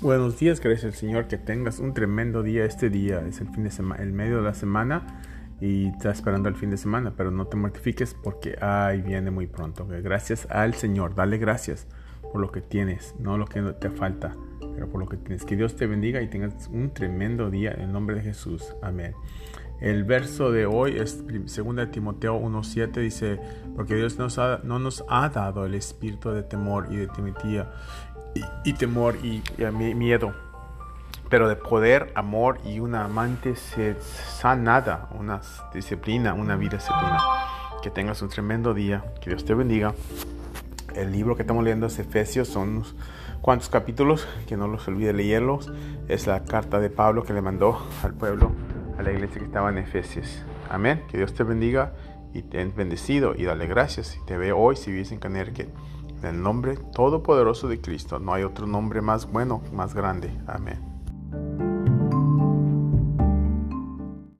Buenos días, gracias al Señor, que tengas un tremendo día este día, es el fin de semana, el medio de la semana y estás esperando el fin de semana, pero no te mortifiques porque ahí viene muy pronto. Gracias al Señor, dale gracias por lo que tienes, no lo que te falta, pero por lo que tienes. Que Dios te bendiga y tengas un tremendo día en el nombre de Jesús. Amén. El verso de hoy es 2 Timoteo 1.7, dice, porque Dios nos no nos ha dado el espíritu de temor y de timidez y, temor y, miedo, pero de poder, amor y una amante sanada, una disciplina, una vida disciplina. Que tengas un tremendo día, que Dios te bendiga. El libro que estamos leyendo es Efesios, son unos cuantos capítulos, que no los olvide leerlos. Es la carta de Pablo que le mandó al pueblo, a la iglesia que estaba en Efesios. Amén. Que Dios te bendiga y te bendecido y dale gracias. Si te ve hoy, si vives en Connecticut en el nombre todopoderoso de Cristo, no hay otro nombre más bueno, más grande. Amén.